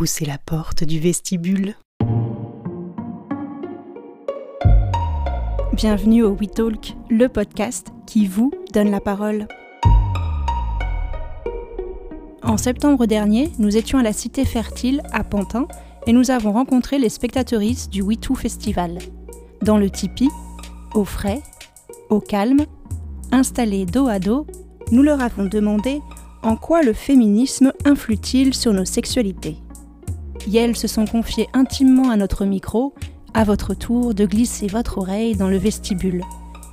Poussez la porte du vestibule. Bienvenue au We Talk, le podcast qui vous donne la parole. En septembre dernier, nous étions à la Cité Fertile à Pantin et nous avons rencontré les spectatrices du WeToo Festival. Dans le tipi, au frais, au calme, installés dos à dos, nous leur avons demandé en quoi le féminisme influe-t-il sur nos sexualités. Elles se sont confiées intimement à notre micro à votre tour de glisser votre oreille dans le vestibule.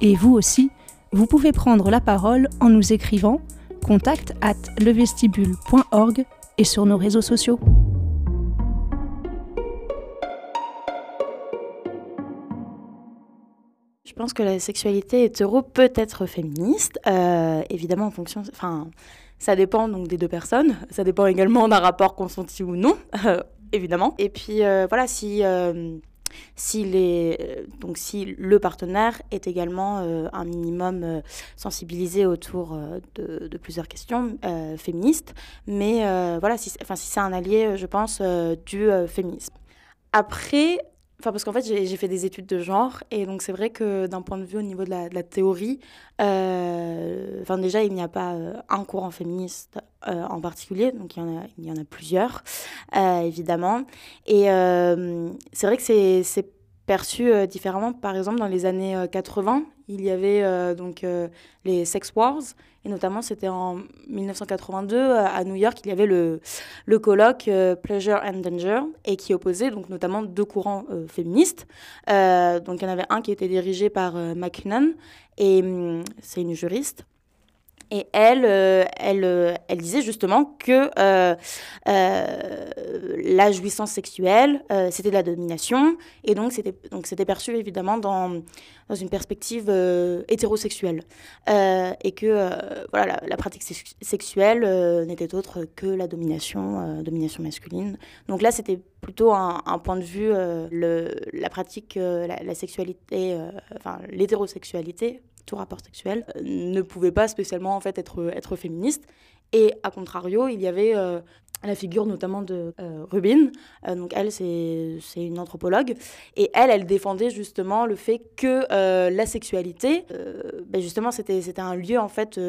Et vous aussi, vous pouvez prendre la parole en nous écrivant contact at levestibule.org et sur nos réseaux sociaux. Je pense que la sexualité hétéro peut être féministe, euh, évidemment en fonction, enfin, ça dépend donc des deux personnes, ça dépend également d'un rapport consenti ou non, euh, évidemment. Et puis euh, voilà, si si, les, euh, donc si le partenaire est également euh, un minimum euh, sensibilisé autour de, plusieurs questions féministes, mais voilà, si, enfin, si c'est un allié, je pense, du féminisme. Après, Enfin, parce qu'en fait, j'ai fait des études de genre, et donc c'est vrai que d'un point de vue au niveau de la, théorie, euh, déjà, il n'y a pas euh, un courant féministe euh, en particulier, donc il y en a, il y en a plusieurs, évidemment. Et c'est vrai que c'est perçu différemment. Par exemple, dans les années 80, il y avait donc les sex wars, et notamment, c'était en 1982, euh, à New York, il y avait le, le colloque euh, Pleasure and Danger, et qui opposait donc notamment deux courants euh, féministes. donc, il y en avait un qui était dirigé par McKinnon, et hum, c'est une juriste. Et elle, elle, elle disait justement que la jouissance sexuelle, c'était de la domination, et donc c'était donc c'était perçu évidemment dans dans une perspective euh, hétérosexuelle. Euh, et que euh, voilà, la, pratique sexuelle n'était autre que la domination, domination masculine. Donc là, c'était plutôt un, point de vue, le, la pratique, la, sexualité, enfin l'hétérosexualité, tout rapport sexuel, ne pouvait pas spécialement en fait être, être féministe. Et à contrario, il y avait la figure notamment de euh, Rubin. Euh, donc elle, c'est une anthropologue. Et elle, elle défendait justement le fait que euh, la sexualité, ben justement, c'était un lieu en fait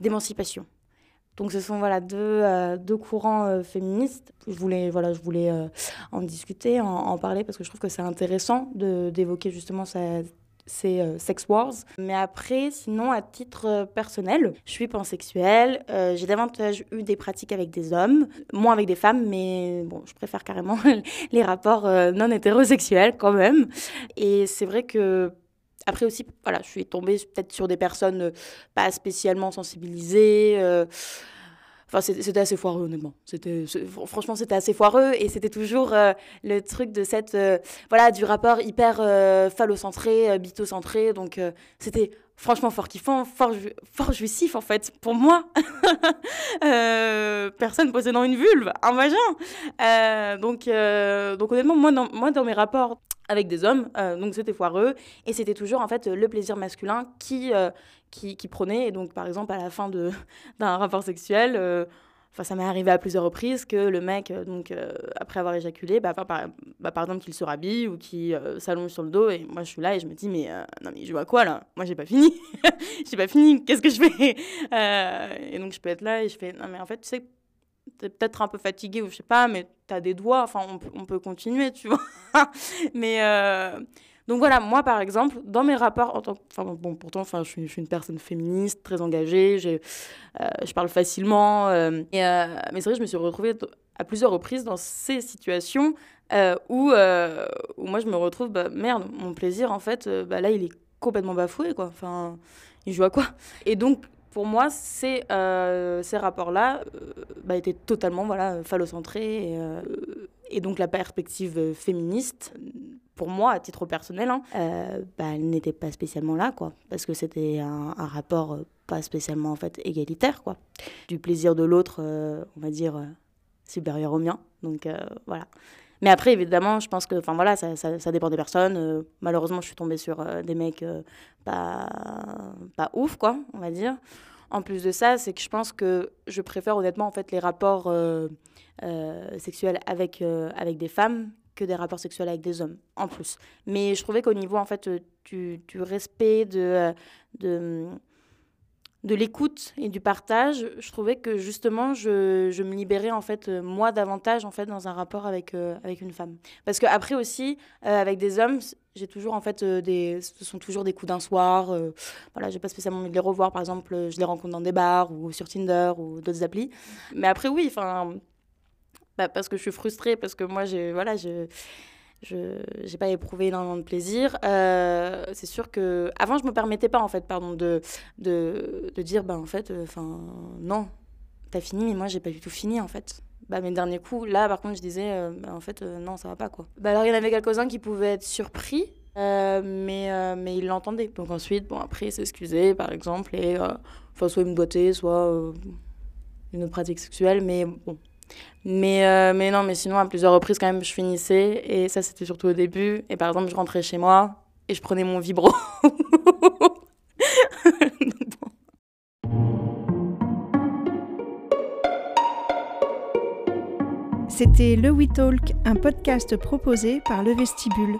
d'émancipation. De, donc ce sont voilà deux, deux courants féministes. Je voulais voilà je voulais en discuter, en, en, parler parce que je trouve que c'est intéressant d'évoquer justement cette c'est euh, Sex Wars. Mais après, sinon, à titre euh, personnel, je suis pansexuelle. Euh, j'ai davantage eu des pratiques avec des hommes, moins avec des femmes, mais bon, je préfère carrément les rapports non hétérosexuels quand même. Et c'est vrai que après aussi, voilà, je suis tombée peut-être sur des personnes pas spécialement sensibilisées. Enfin, c'était assez foireux, honnêtement. C'était, franchement, c'était assez foireux et c'était toujours euh, le truc de cette, euh, voilà, du rapport hyper euh, phallocentré, bithocentré. Donc, c'était franchement fort kiffant, fort, fort jouissif en fait, pour moi. personne possédant une vulve, un vagin. donc, donc, honnêtement, moi dans, moi, dans mes rapports avec des hommes, donc c'était foireux et c'était toujours en fait le plaisir masculin qui qui, qui prenait. Et donc, par exemple, à la fin d'un rapport sexuel, euh, ça m'est arrivé à plusieurs reprises que le mec, euh, donc, euh, après avoir éjaculé, bah, par, bah, par exemple, qu'il se rhabille ou qu'il s'allonge sur le dos. Et moi, je suis là et je me dis, mais non, mais je vois quoi là? Moi, j'ai pas fini. j'ai pas fini. Qu'est-ce que je fais? Et donc, je peux être là et je fais, non, mais en fait, tu sais, t'es peut-être un peu fatigué ou je sais pas, mais t'as des doigts, enfin, on, on, peut continuer, tu vois. mais. Donc voilà, moi par exemple, dans mes rapports, en tant enfin bon, pourtant, enfin, je suis, je, suis, une personne féministe, très engagée, euh, je parle facilement, euh, euh, mais c'est vrai, je me suis retrouvée à plusieurs reprises dans ces situations où, où moi je me retrouve, bah, merde, mon plaisir en fait, bah, là il est complètement bafoué quoi. Enfin, il joue à quoi? Et donc pour moi, ces, ces rapports-là bah, étaient totalement voilà, phallocentrés. Et, et donc la perspective féministe pour moi, à titre personnel, hein, euh, bah, elle n'était pas spécialement là, quoi, parce que c'était un, rapport euh, pas spécialement en fait égalitaire, quoi. Du plaisir de l'autre, euh, on va dire supérieur au mien. Donc voilà. Mais après, évidemment, je pense que, enfin voilà, ça, ça, dépend des personnes. malheureusement, je suis tombée sur des mecs pas pas ouf, quoi, on va dire. en plus de ça, c'est que je pense que je préfère honnêtement en fait les rapports sexuels avec, avec des femmes que des rapports sexuels avec des hommes, en plus. Mais je trouvais qu'au niveau, en fait, du, du respect, de, de l'écoute et du partage, je trouvais que justement, je, je, me libérais, en fait, moi, davantage, en fait, dans un rapport avec, euh, avec une femme. Parce qu'après aussi, euh, avec des hommes, j'ai toujours, en fait, euh, des... Ce sont toujours des coups d'un soir. voilà, j'ai pas spécialement envie de les revoir. Par exemple, je les rencontre dans des bars ou sur Tinder ou d'autres applis. Mais après, oui, enfin bah, parce que je suis frustrée, parce que moi, j'ai voilà, je je n'ai pas éprouvé énormément de plaisir. Euh, c'est sûr que avant je me permettais pas en fait, pardon, de de, de dire bah en fait, euh, enfin non, t'as fini, mais moi j'ai pas du tout fini en fait. Bah mes derniers coups, là par contre je disais euh, bah, en fait non ça va pas quoi. Bah alors il y en avait quelques uns qui pouvaient être surpris. mais, mais ils l'entendaient. Donc ensuite, bon, après, il s'excusait, par exemple, et enfin, soit une beauté, soit une autre pratique sexuelle, mais bon, mais, euh, mais non, mais sinon, à plusieurs reprises, quand même, je finissais. Et ça, c'était surtout au début. Et par exemple, je rentrais chez moi et je prenais mon vibro. C'était Le We Talk, un podcast proposé par Le Vestibule.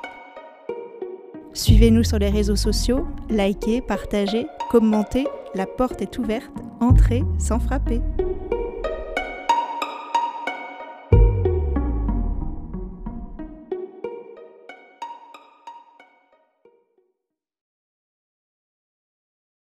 Suivez-nous sur les réseaux sociaux, likez, partagez, commentez, la porte est ouverte, entrez sans frapper.